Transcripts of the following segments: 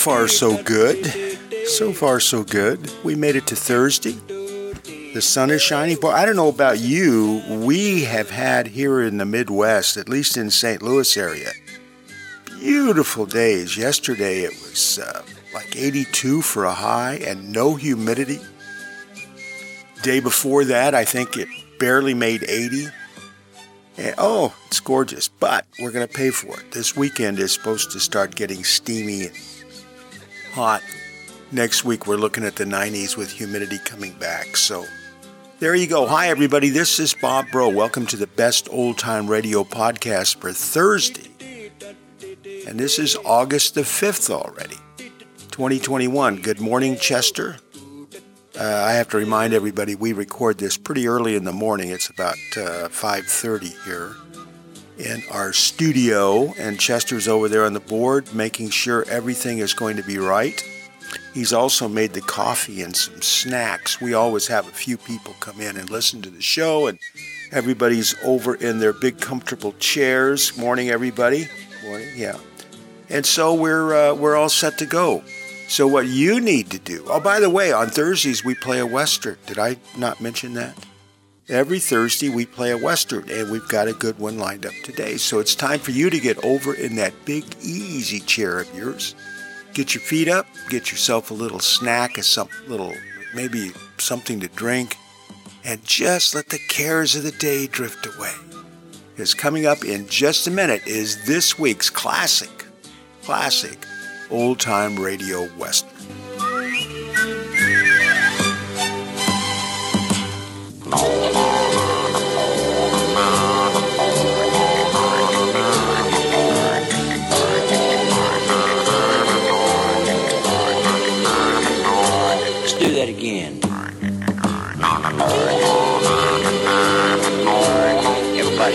far, so good. So far, so good. We made it to Thursday. The sun is shining. But I don't know about you. We have had here in the Midwest, at least in St. Louis area, beautiful days. Yesterday it was uh, like 82 for a high and no humidity. Day before that, I think it barely made 80. And, oh, it's gorgeous, but we're going to pay for it. This weekend is supposed to start getting steamy hot. Next week, we're looking at the 90s with humidity coming back. So there you go. Hi, everybody. This is Bob Bro. Welcome to the best old time radio podcast for Thursday. And this is August the 5th already, 2021. Good morning, Chester. Uh, I have to remind everybody we record this pretty early in the morning. It's about uh, 5:30 here in our studio, and Chester's over there on the board making sure everything is going to be right. He's also made the coffee and some snacks. We always have a few people come in and listen to the show, and everybody's over in their big comfortable chairs. Morning, everybody. Morning, yeah. And so we're uh, we're all set to go. So what you need to do. Oh, by the way, on Thursdays we play a western. Did I not mention that? Every Thursday we play a western, and we've got a good one lined up today. So it's time for you to get over in that big easy chair of yours. Get your feet up. Get yourself a little snack, a some little maybe something to drink, and just let the cares of the day drift away. Because coming up in just a minute is this week's classic classic old time radio western.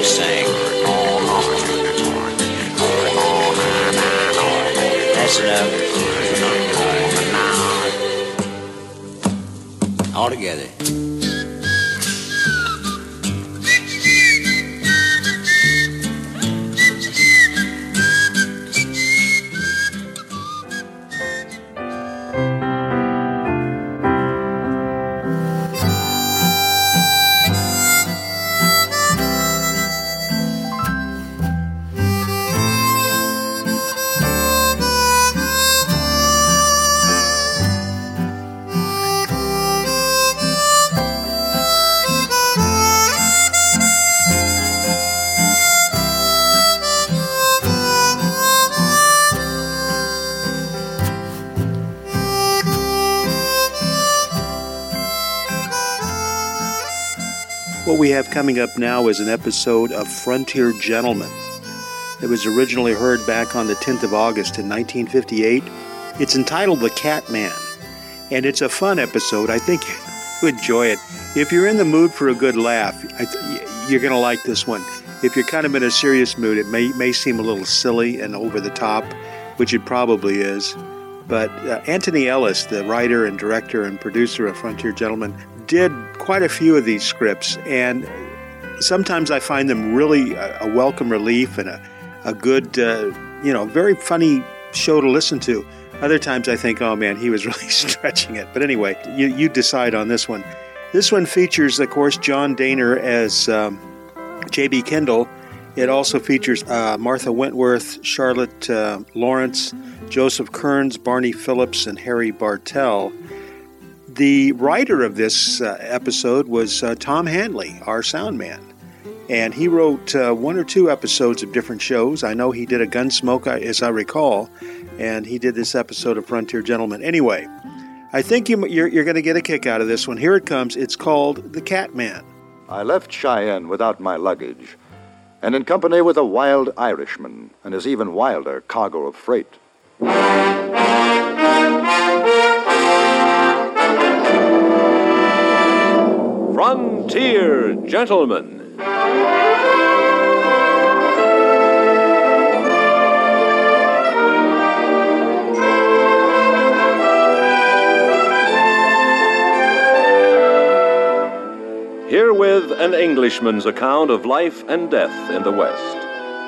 Sing. That's enough. All together. What we have coming up now is an episode of Frontier Gentlemen. It was originally heard back on the 10th of August in 1958. It's entitled The Cat Man, and it's a fun episode. I think you enjoy it. If you're in the mood for a good laugh, th- you're going to like this one. If you're kind of in a serious mood, it may, may seem a little silly and over the top, which it probably is. But uh, Anthony Ellis, the writer and director and producer of Frontier Gentlemen, did quite a few of these scripts, and sometimes I find them really a, a welcome relief and a, a good, uh, you know, very funny show to listen to. Other times I think, oh man, he was really stretching it. But anyway, you, you decide on this one. This one features, of course, John Dehner as um, J.B. Kendall. It also features uh, Martha Wentworth, Charlotte uh, Lawrence, Joseph Kearns, Barney Phillips, and Harry Bartell. The writer of this uh, episode was uh, Tom Hanley, our sound man. And he wrote uh, one or two episodes of different shows. I know he did a Gunsmoke, as I recall, and he did this episode of Frontier Gentlemen. Anyway, I think you, you're, you're going to get a kick out of this one. Here it comes. It's called The Cat Man. I left Cheyenne without my luggage, and in company with a wild Irishman and his even wilder cargo of freight. Frontier Gentlemen. Herewith an Englishman's account of life and death in the West.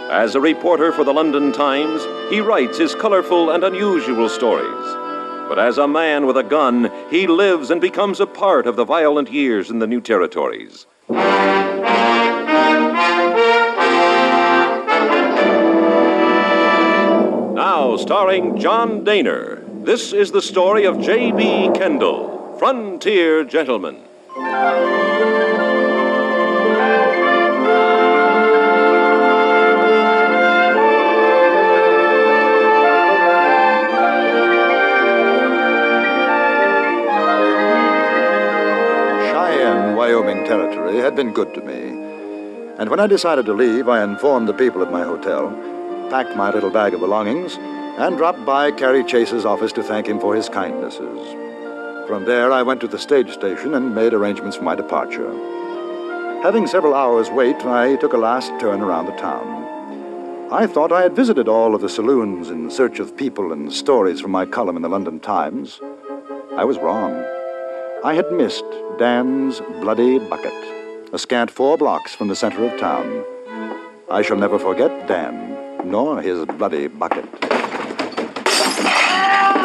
As a reporter for the London Times, he writes his colorful and unusual stories. But as a man with a gun, he lives and becomes a part of the violent years in the New Territories. Now, starring John Dehner, this is the story of J.B. Kendall, Frontier Gentleman. Territory had been good to me. And when I decided to leave, I informed the people at my hotel, packed my little bag of belongings, and dropped by Carrie Chase's office to thank him for his kindnesses. From there, I went to the stage station and made arrangements for my departure. Having several hours' wait, I took a last turn around the town. I thought I had visited all of the saloons in search of people and stories from my column in the London Times. I was wrong. I had missed Dan's Bloody Bucket, a scant four blocks from the center of town. I shall never forget Dan, nor his bloody bucket.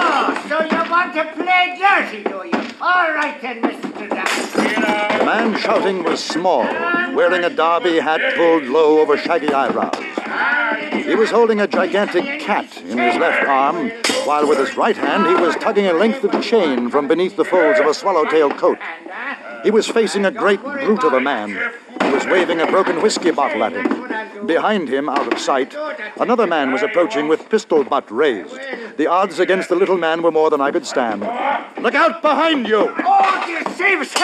Oh, so you want to play dirty, do you? All right then, Mr. Dan. The man shouting was small, wearing a derby hat pulled low over shaggy eyebrows. He was holding a gigantic cat in his left arm, while with his right hand he was tugging a length of chain from beneath the folds of a swallowtail coat. He was facing a great brute of a man who was waving a broken whiskey bottle at him. Behind him, out of sight, another man was approaching with pistol butt raised. The odds against the little man were more than I could stand. Look out behind you! Oh, dear, save us!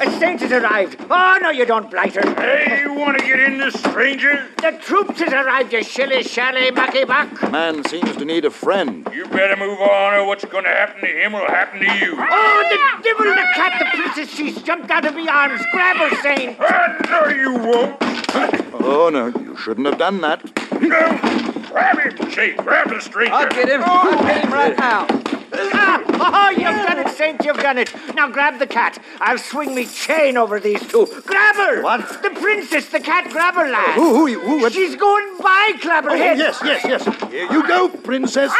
A saint has arrived. Oh, no, you don't, blighter. Hey, you want to get in this, stranger? The troops has arrived, you shilly shally mucky buck. Man seems to need a friend. You better move on, or what's going to happen to him will happen to you. Oh, the devil, the cat, the princess, she's jumped out of my arms. Grab her, saint. Ah, no, you won't. Oh, no, you shouldn't have done that. No. Grab him, Chase. Grab the stranger. I'll get him. I'll get him right now. Ah, oh, you've done it, Saint, you've done it. Now grab the cat. I'll swing me chain over these two. Grab her! What? The princess, the cat, grab her, lad. Who, who, who? what- She's going by, Oh, Clapperhead. yes, yes, yes. Here you go, princess.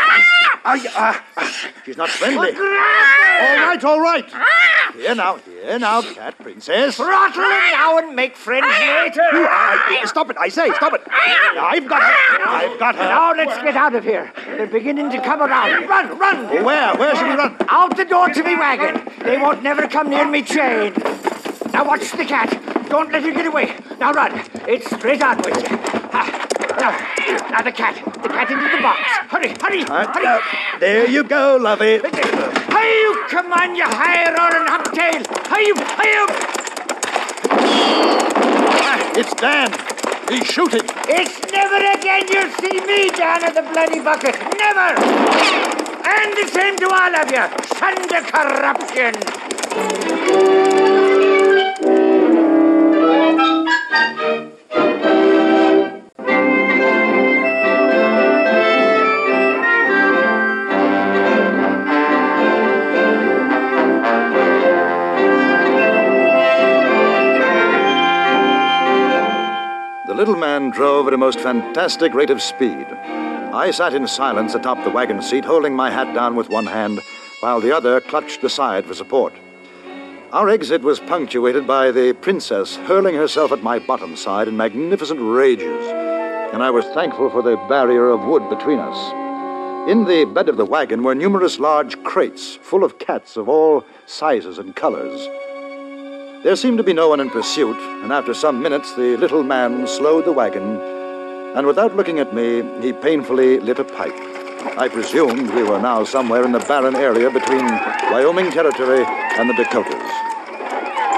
I, uh, she's not friendly. All right, all right. Here now, here now, cat princess. Throttle her now and make friends later. I- stop it, I say, stop it. I've got her. I've got her. Now let's get out of here. They're beginning to come around. Run, run. Where? Where should we run? Out the door to me wagon. They won't never come near me chain. Now watch the cat. Don't let her get away. Now run. It's straight on with you. Ah, Now, now the cat. The cat into the box. Hurry, hurry, Uh, hurry. uh, there you go, lovey. Hey, you come on, you higher roaring humptail. Hey, you, hey, you. It's Dan. He's shooting. It's never again you'll see me down at the bloody bucket. Never. And the same to all of you. The corruption. Drove at a most fantastic rate of speed. I sat in silence atop the wagon seat, holding my hat down with one hand, while the other clutched the side for support. Our exit was punctuated by the princess hurling herself at my bottom side in magnificent rages, and I was thankful for the barrier of wood between us. In the bed of the wagon were numerous large crates full of cats of all sizes and colors. There seemed to be no one in pursuit, and after some minutes the little man slowed the wagon, and without looking at me, he painfully lit a pipe. I presumed we were now somewhere in the barren area between Wyoming Territory and the Dakotas.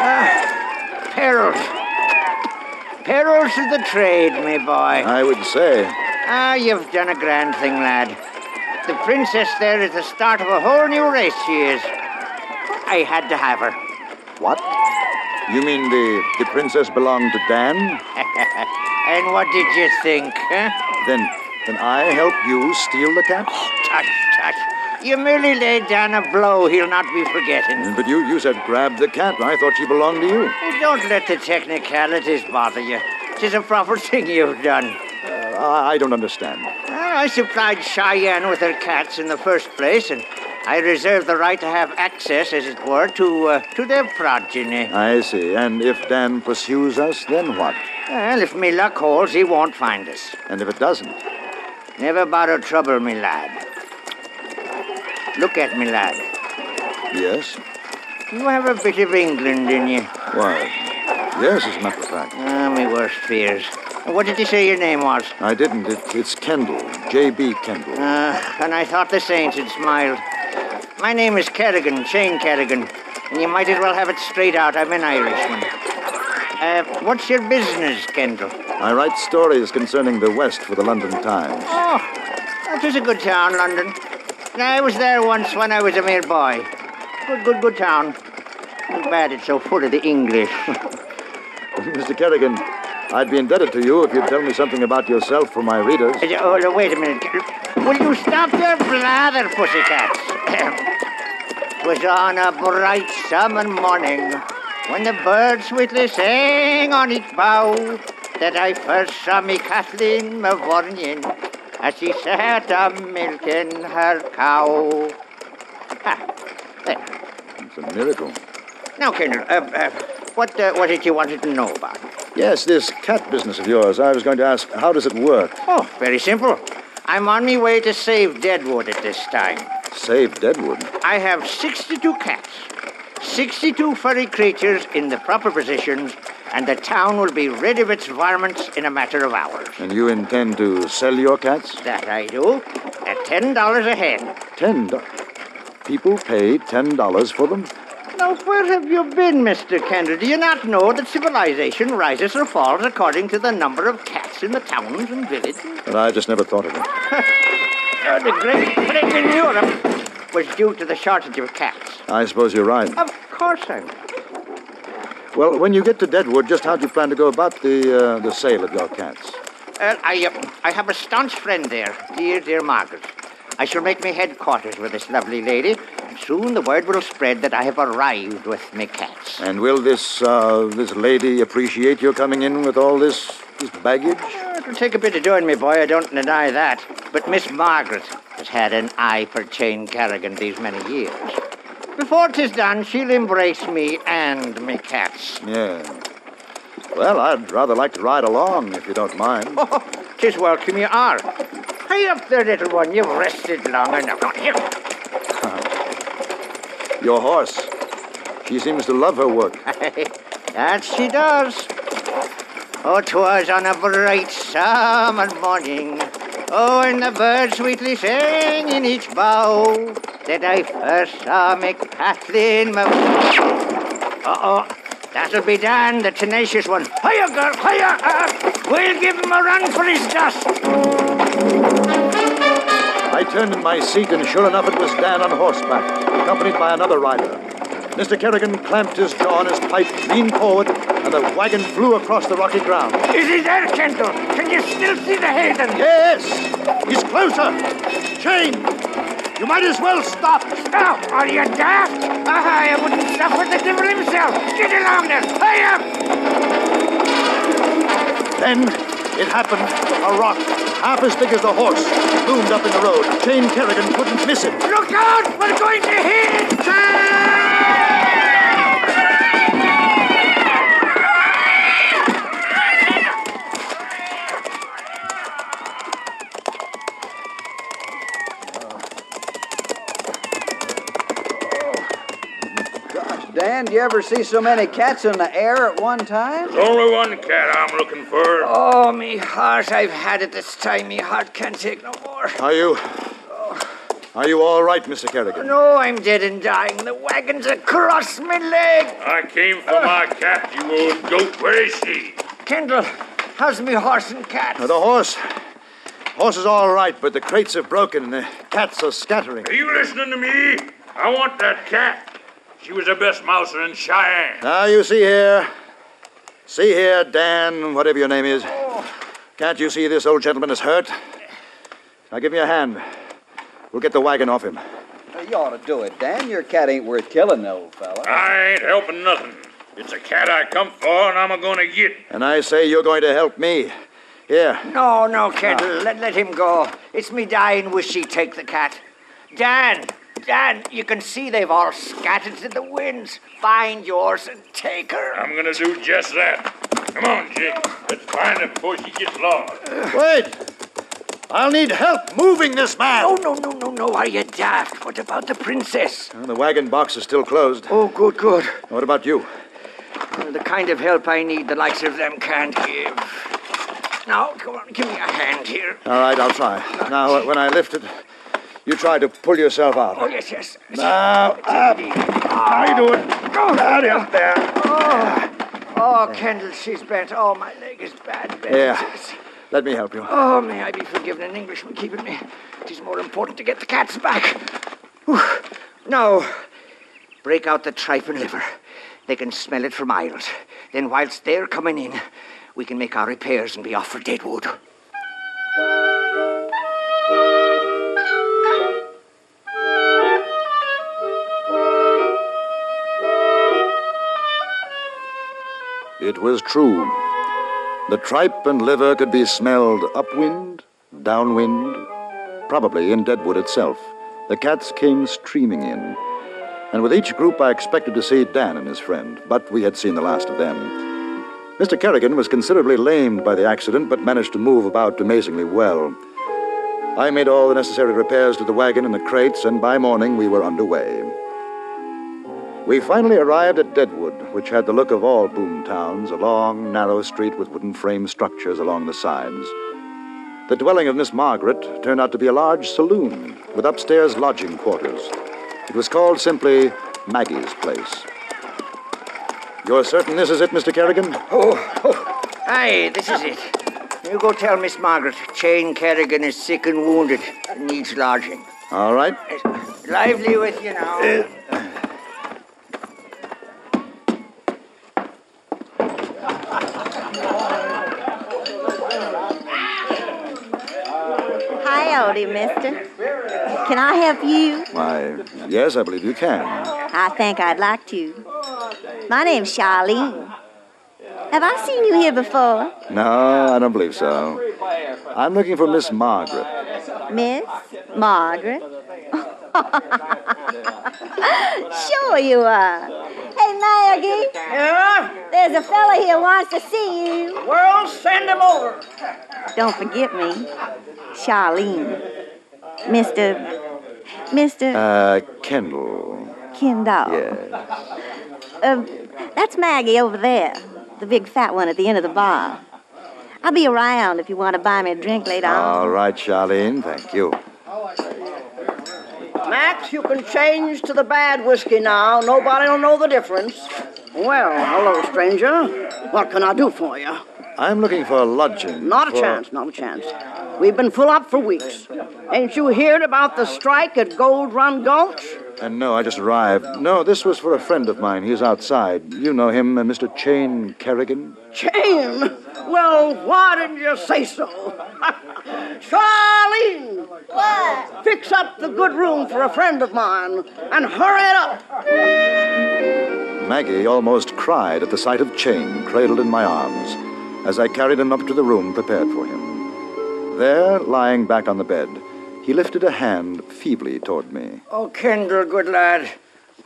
Ah, Perils. Perils of the trade, me boy. I would say, Ah, you've done a grand thing, lad. The princess there is the start of a whole new race, she is. I had to have her. what? You mean the, the princess belonged to Dan? And what did you think, huh? Then, then I help you steal the cat? Oh, Tush, tush. You merely laid down a blow he'll not be forgetting. But you, you said grab the cat. I thought she belonged to you. Don't let the technicalities bother you. Tis a proper thing you've done. Uh, I, I don't understand. Well, I supplied Cheyenne with her cats in the first place, and I reserve the right to have access, as it were, to uh, to their progeny. I see. And if Dan pursues us, then what? Well, if me luck holds, he won't find us. And if it doesn't? Never borrow trouble, me lad. Look at me, lad. Yes. You have a bit of England in you. Why? Yes, as a matter of fact. Ah, my worst fears. What did you say your name was? I didn't. It, it's Kendall. J.B. Kendall. Ah, and I thought the saints had smiled. My name is Kerrigan, Shane Kerrigan, and you might as well have it straight out. I'm an Irishman. Uh, what's your business, Kendall? I write stories concerning the West for the London Times. Oh, that is a good town, London. I was there once when I was a mere boy. Good, good, good town. Too bad it's so full of the English. Mr. Kerrigan, I'd be indebted to you if you'd tell me something about yourself for my readers. Uh, Oh, no, wait a minute. Will you stop your blather, pussycats? was on a bright summer morning when the birds sweetly sang on each bough that I first saw me Kathleen Mavourneen as she sat a milking her cow. Ha, there. It's a miracle. Now, Kendall, uh, uh, what uh, what did you wanted to know about? Yes, this cat business of yours. I was going to ask, how does it work? Oh, very simple. I'm on my way to save Deadwood at this time. Save Deadwood. I have 62 cats, 62 furry creatures in the proper positions, and the town will be rid of its varmints in a matter of hours. And you intend to sell your cats? That I do, at $10 a head. Ten dollars. People pay ten dollars for them? Now, where have you been, Mr. Kendall? Do you not know that civilization rises or falls according to the number of cats in the towns and villages? But I just never thought of it. Uh, the great plague in Europe was due to the shortage of cats. I suppose you're right. Of course I'm. Well, when you get to Deadwood, just how do you plan to go about the uh, the sale of your cats? Well, I, uh, I have a staunch friend there, dear, dear Margaret. I shall make my headquarters with this lovely lady, and soon the word will spread that I have arrived with my cats. And will this uh, this lady appreciate your coming in with all this this baggage? It'll take a bit of doing, me boy, I don't deny that. But Miss Margaret has had an eye for Jane Kerrigan these many years. Before 'tis done, she'll embrace me and me cats. Yeah. Well, I'd rather like to ride along, if you don't mind. Oh, 'tis welcome you are. Hurry up there, little one. You've rested long enough. Come here. Your horse. She seems to love her work. that she does. Oh, 'twas on a bright summer morning. Oh, and the birds sweetly sang in each bough that I first saw. Ma- Uh-oh. That'll be Dan, the tenacious one. Hiya, girl, hiya! Uh, we'll give him a run for his dust. I turned in my seat, and sure enough, it was Dan on horseback, accompanied by another rider. Mr. Kerrigan clamped his jaw on his pipe, leaned forward, and the wagon flew across the rocky ground. Is he there, Kendall? Can you still see the Hayden? Yes! He's closer! Shane! You might as well stop! Stop! Are you daft? Ah, I wouldn't stop for the devil himself. Get along there. Hurry up! Then it happened. A rock, half as big as the horse, loomed up in the road. Shane Kerrigan couldn't miss it. Look out! We're going to hit! Dan, do you ever see so many cats in the air at one time? There's only one cat I'm looking for. Oh, me heart, I've had it this time. Me heart can't take no more. Are you. Are you all right, Mr. Kerrigan? No, I'm dead and dying. The wagon's across my leg. I came for my cat, you old goat. Where is she? Kendall, how's me horse and cat? The horse. Horse is all right, but the crates are broken and the cats are scattering. Are you listening to me? I want that cat. She was the best mouser in Cheyenne. Now, you see here. See here, Dan, whatever your name is. Can't you see this old gentleman is hurt? Now, give me a hand. We'll get the wagon off him. You ought to do it, Dan. Your cat ain't worth killing, old fella. I ain't helping nothing. It's a cat I come for, and I'm a going to get. And I say you're going to help me. Here. No, no, Kendall. Let, let him go. It's me dying wish he'd take the cat. Dan, Dan, you can see they've all scattered to the winds. Find yours and take her. I'm gonna do just that. Come on, Jake. Let's find her before she gets lost. Wait! I'll need help moving this man. Oh, no, no, no, no. Are you daft? What about the princess? The wagon box is still closed. Oh, good, good. What about you? The kind of help I need, the likes of them can't give. Now, come on, give me a hand here. All right, I'll try. Now, when I lift it, you try to pull yourself out. Oh, yes, yes. Now, up. How you doing? Out up there. Oh, Kendall, she's bent. Oh, my leg is bad. bent. Yeah. Let me help you. Oh, may I be forgiven an Englishman keeping me. It is more important to get the cats back. Whew. Now, break out the tripe and liver. They can smell it for miles. Then, whilst they're coming in, we can make our repairs and be off for Deadwood. It was true. The tripe and liver could be smelled upwind, downwind, probably in Deadwood itself. The cats came streaming in. And with each group, I expected to see Dan and his friend, but we had seen the last of them. Mr. Kerrigan was considerably lamed by the accident, but managed to move about amazingly well. I made all the necessary repairs to the wagon and the crates, and by morning we were underway. We finally arrived at Deadwood, which had the look of all boom towns, a long, narrow street with wooden frame structures along the sides. The dwelling of Miss Margaret turned out to be a large saloon with upstairs lodging quarters. It was called simply Maggie's Place. You're certain this is it, Mr. Kerrigan? Oh, oh. Aye, this is it. You go tell Miss Margaret Chain Kerrigan is sick and wounded and needs lodging. All right. Lively with you now. Uh, Howdy, mister. Can I help you? Why, yes, I believe you can. I think I'd like to. My name's Charlene. Have I seen you here before? No, I don't believe so. I'm looking for Miss Margaret. Miss Margaret? Sure you are. Hey, Maggie. Yeah? There's a fella here wants to see you. Well, send him over. Don't forget me. Charlene. Mr. Mr. Uh, Kendall. Kendall. Yes. Uh, that's Maggie over there, the big fat one at the end of the bar. I'll be around if you want to buy me a drink later on. All right, Charlene, thank you. Max, you can change to the bad whiskey now. Nobody'll know the difference. Well, hello, stranger. What can I do for you? I'm looking for a lodging. Not a for- chance, not a chance. We've been full up for weeks. Ain't you heard about the strike at Gold Run Gulch? And no, I just arrived. No, this was for a friend of mine. He's outside. You know him, uh, Mr. Chain Kerrigan? Chain? Well, why didn't you say so? Charlene! What? Fix up the good room for a friend of mine and hurry it up. Maggie almost cried at the sight of Chain cradled in my arms as I carried him up to the room prepared for him. There, lying back on the bed, he lifted a hand feebly toward me. Oh, Kendall, good lad.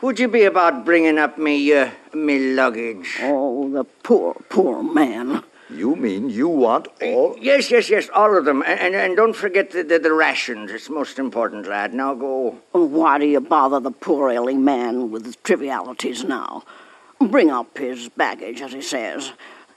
Would you be about bringing up me, uh, me luggage? Oh, the poor, poor man. You mean you want all. Yes, yes, yes, all of them. And, and, and don't forget the, the, the rations. It's most important, lad. Now go. Oh, Why do you bother the poor ailing man with trivialities now? Bring up his baggage, as he says.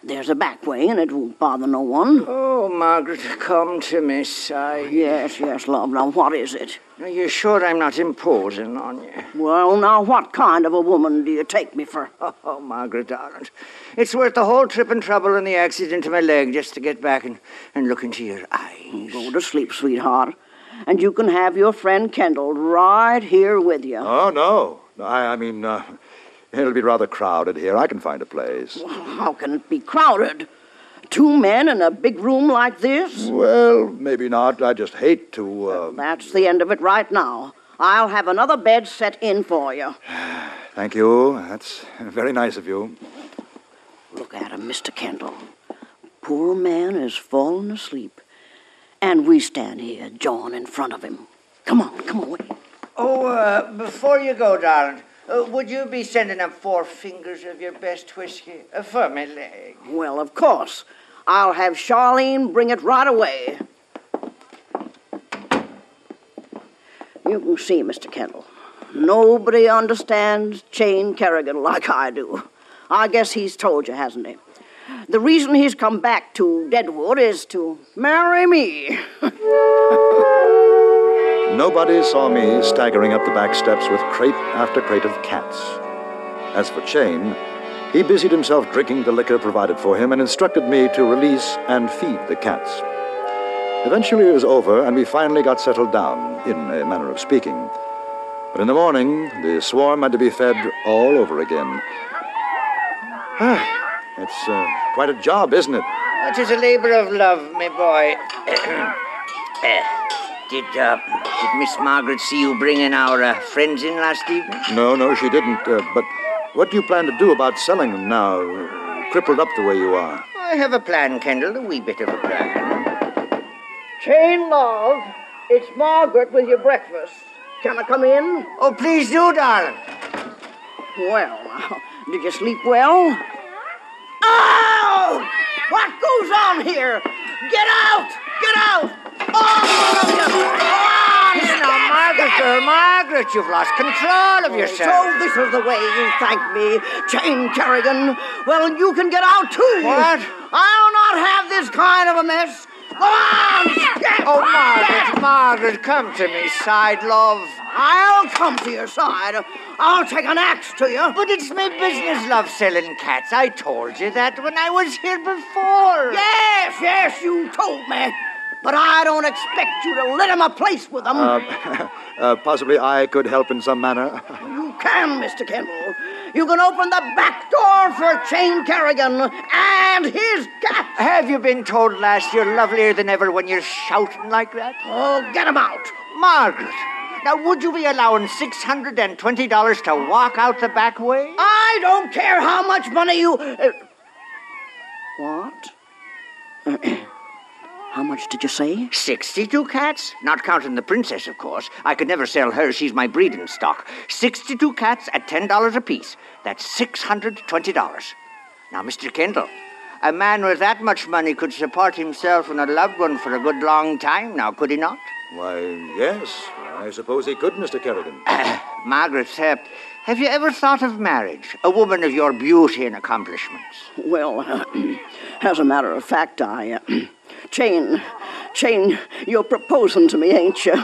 There's a back way, and it won't bother no one. Oh, Margaret, come to me, side. Yes, yes, love. Now, what is it? Are you sure I'm not imposing on you? Well, now, what kind of a woman do you take me for? Oh, Margaret, darling. It's worth the whole trip and trouble and the accident to my leg just to get back and, and look into your eyes. Go to sleep, sweetheart. And you can have your friend Kendall right here with you. Oh, no. No, I, I mean, uh, it'll be rather crowded here. I can find a place. How can it be crowded? Two men in a big room like this? Well, maybe not. I just hate to. Uh... That's the end of it right now. I'll have another bed set in for you. Thank you. That's very nice of you. Look at him, Mr. Kendall. poor man has fallen asleep, and we stand here jawing in front of him. Come on, come away. Oh, uh, before you go, darling, uh, would you be sending up four fingers of your best whiskey uh, for my leg? Well, of course. I'll have Charlene bring it right away. You can see, Mr. Kendall. Nobody understands Chain Kerrigan like I do. I guess he's told you, hasn't he? The reason he's come back to Deadwood is to marry me. Nobody saw me staggering up the back steps with crate after crate of cats. As for Chain, he busied himself drinking the liquor provided for him and instructed me to release and feed the cats. Eventually it was over, and we finally got settled down, in a manner of speaking. But in the morning, the swarm had to be fed all over again. Ah, it's uh, quite a job, isn't it? It is a labor of love, my boy. Did, uh, did Miss Margaret see you bringing our uh, friends in last evening? No, no, she didn't. Uh, but what do you plan to do about selling them now, crippled up the way you are? I have a plan, Kendall, a wee bit of a plan. Chain Love, it's Margaret with your breakfast. Can I come in? Oh, please do, darling. Well, now, did you sleep well? Oh! What goes on here? Get out! Get out! Oh, now, Margaret, girl, Margaret, you've lost control of yourself. So this is the way you thank me, Jane Kerrigan. Well, you can get out too. What? I'll not have this kind of a mess. Go on! Oh, Margaret, Margaret, come to me, side love. I'll come to your side. I'll take an axe to you. But it's my business, love, selling cats. I told you that when I was here before. Yes, yes, you told me. But I don't expect you to let him a place with them. Uh, uh, possibly I could help in some manner. you can, Mr. Kendall. You can open the back door for Chain Kerrigan and his cat. Have you been told, lass, you're lovelier than ever when you're shouting like that? Oh, get him out. Margaret, now would you be allowing $620 to walk out the back way? I don't care how much money you. Uh, what? How much did you say? 62 cats? Not counting the princess, of course. I could never sell her. She's my breeding stock. 62 cats at $10 apiece. That's $620. Now, Mr. Kendall, a man with that much money could support himself and a loved one for a good long time now, could he not? Why, yes. I suppose he could, Mr. Kerrigan. Margaret, uh, have you ever thought of marriage? A woman of your beauty and accomplishments? Well, uh, as a matter of fact, I. Uh, Chain, Chain, you're proposing to me, ain't you?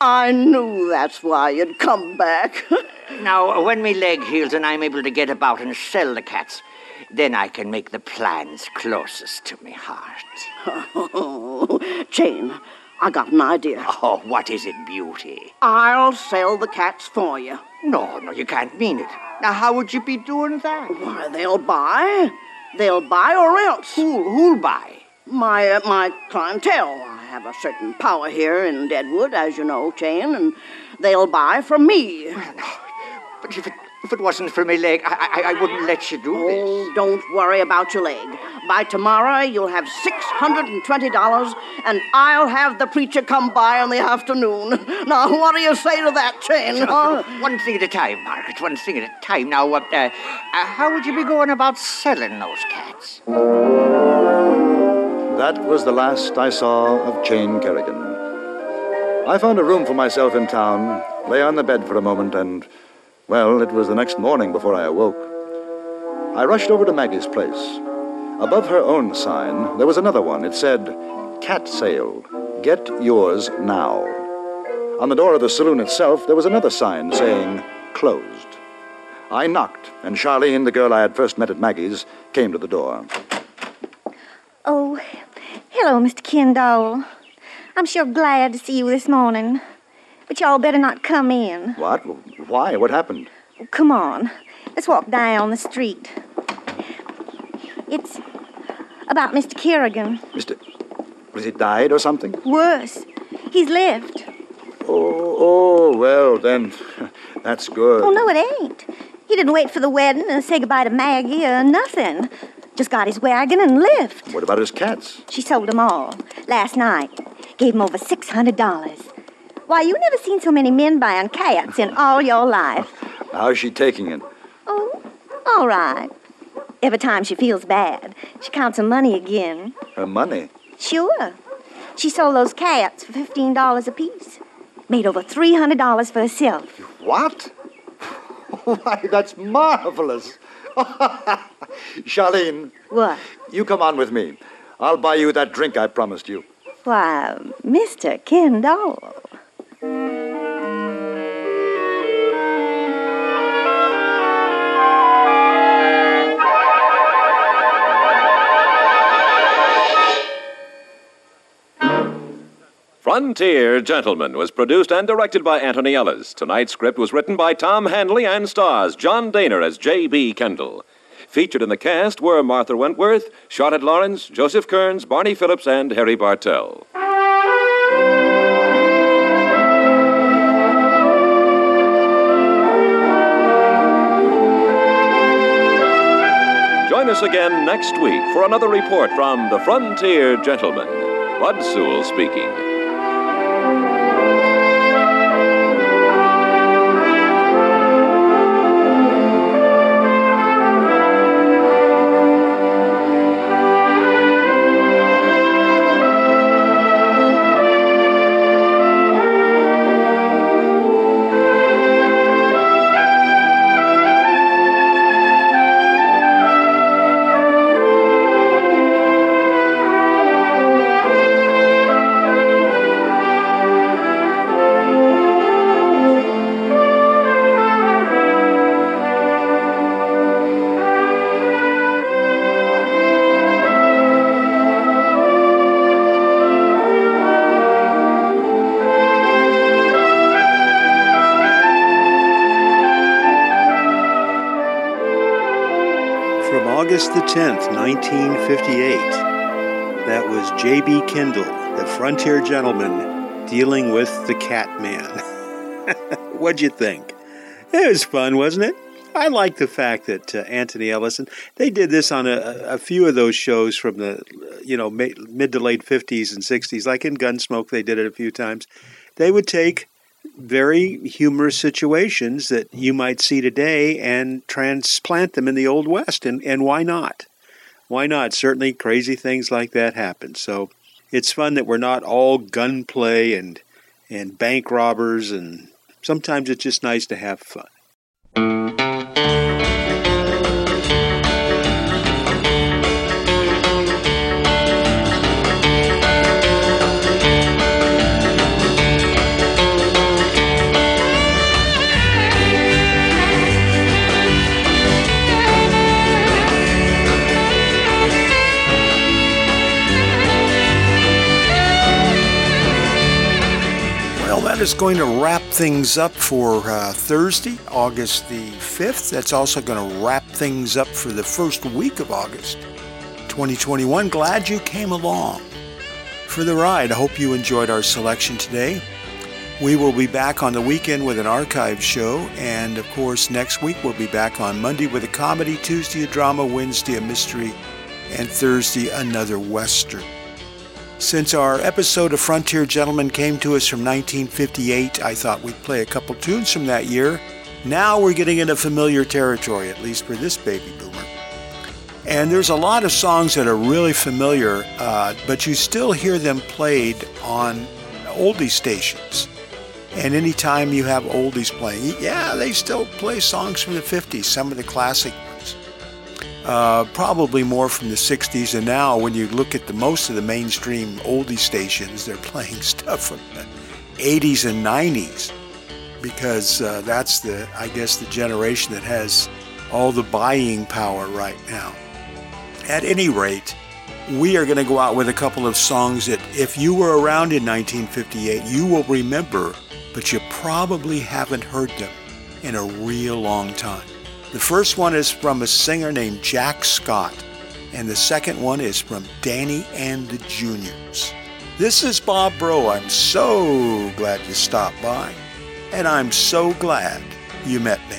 I knew that's why you'd come back. now, when me leg heals and I'm able to get about and sell the cats, then I can make the plans closest to me heart. Oh, Chain, I got an idea. Oh, what is it, beauty? I'll sell the cats for you. No, no, you can't mean it. Now, how would you be doing that? Why, they'll buy. They'll buy or else. Who, who'll buy? My, uh, my clientele. I have a certain power here in Deadwood, as you know, Chain, and they'll buy from me. Well, no, but if it, if it wasn't for my leg, I, I, I wouldn't let you do oh, this. don't worry about your leg. By tomorrow, you'll have $620, and I'll have the preacher come by in the afternoon. Now, what do you say to that, Chain? Huh? One thing at a time, Margaret, one thing at a time. Now, uh, uh, how would you be going about selling those cats? That was the last I saw of Chain Kerrigan. I found a room for myself in town, lay on the bed for a moment, and, well, it was the next morning before I awoke. I rushed over to Maggie's place. Above her own sign, there was another one. It said, Cat Sale. Get yours now. On the door of the saloon itself, there was another sign saying, Closed. I knocked, and Charlene, the girl I had first met at Maggie's, came to the door. Oh, hello, Mr. Kendall. I'm sure glad to see you this morning. But y'all better not come in. What? Why? What happened? Oh, come on. Let's walk down the street. It's about Mr. Kerrigan. Mr. Was he died or something? Worse. He's lived. Oh, oh, well, then, that's good. Oh, no, it ain't. He didn't wait for the wedding and say goodbye to Maggie or nothing. Just got his wagon and lift. What about his cats? She sold 'em all last night. Gave him over $600. Why, you never seen so many men buying cats in all your life. How's she taking it? Oh, all right. Every time she feels bad, she counts her money again. Her money? Sure. She sold those cats for $15 apiece. Made over $300 for herself. What? Why, that's marvelous. Charlene, What? you come on with me. I'll buy you that drink I promised you. Why, Mr. Kendall. Frontier Gentleman was produced and directed by Anthony Ellis. Tonight's script was written by Tom Hanley and stars John Dehner as J.B. Kendall. Featured in the cast were Martha Wentworth, Charlotte Lawrence, Joseph Kearns, Barney Phillips, and Harry Bartell. Join us again next week for another report from the Frontier Gentleman. Bud Sewell speaking. Frontier gentleman, dealing with the cat man. What'd you think? It was fun, wasn't it? I like the fact that uh, Anthony Ellison, they did this on a, a few of those shows from the, you know, mid to late 50s and 60s. Like in Gunsmoke, they did it a few times. They would take very humorous situations that you might see today and transplant them in the Old West. And, and why not? Why not? Certainly crazy things like that happen. So it's fun that we're not all gunplay and, and bank robbers, and sometimes it's just nice to have fun. Is going to wrap things up for uh, Thursday, August the 5th. That's also going to wrap things up for the first week of August 2021. Glad you came along for the ride. I hope you enjoyed our selection today. We will be back on the weekend with an archive show, and of course, next week we'll be back on Monday with a comedy, Tuesday a drama, Wednesday a mystery, and Thursday another Western. Since our episode of Frontier Gentlemen came to us from 1958, I thought we'd play a couple tunes from that year. Now we're getting into familiar territory, at least for this baby boomer. And there's a lot of songs that are really familiar, uh, but you still hear them played on oldie stations. And anytime you have oldies playing, yeah, they still play songs from the 50s, some of the classic. Uh, probably more from the 60s. And now, when you look at the most of the mainstream oldie stations, they're playing stuff from the 80s and 90s because uh, that's the, I guess, the generation that has all the buying power right now. At any rate, we are going to go out with a couple of songs that, if you were around in 1958, you will remember, but you probably haven't heard them in a real long time. The first one is from a singer named Jack Scott, and the second one is from Danny and the Juniors. This is Bob Bro. I'm so glad you stopped by, and I'm so glad you met me.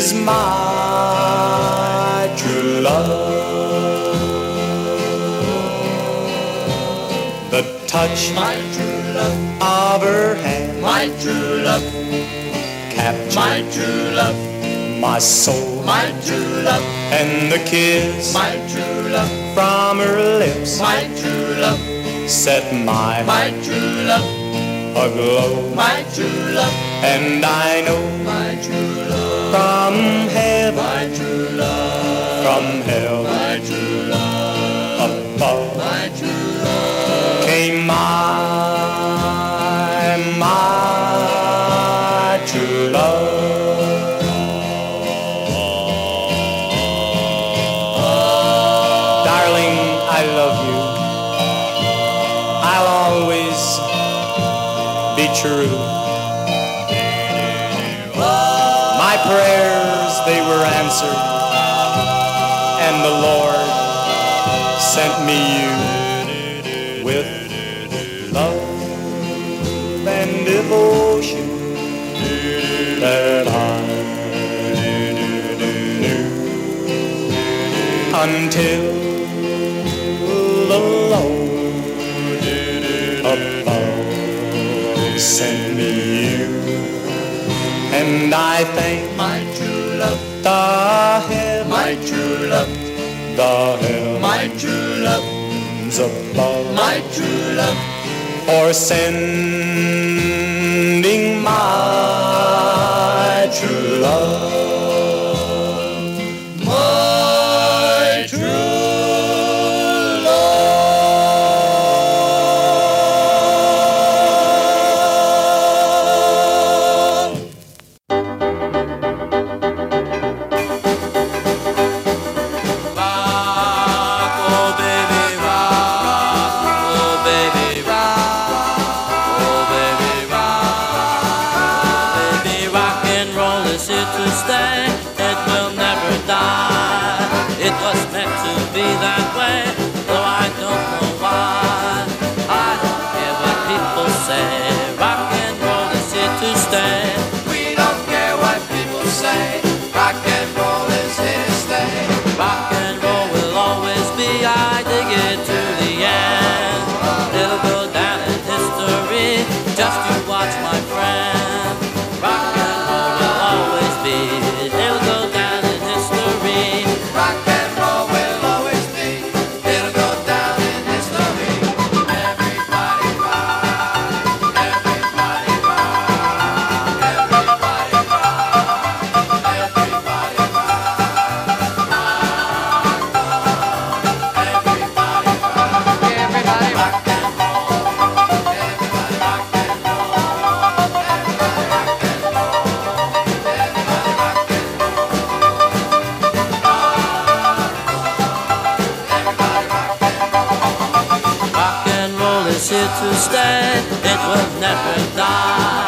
Is my true love. The touch My true love, of her hand my true love, captured my true love, my soul my true love, and the kiss my true love, from her lips my true love, set my my true love, aglow. My true love, and I know my true love, from heaven my true love, from hell, my true love, above my true love. came my my true love darling I love you I'll always be true answered and the Lord sent me you with love and devotion that I knew until above my true love, for sending my true love. To stay. It will never die. It was meant to be that way, though I don't know why. I don't care what people say. Rock and roll is here to stay. We don't care what people say. Rock and roll never die.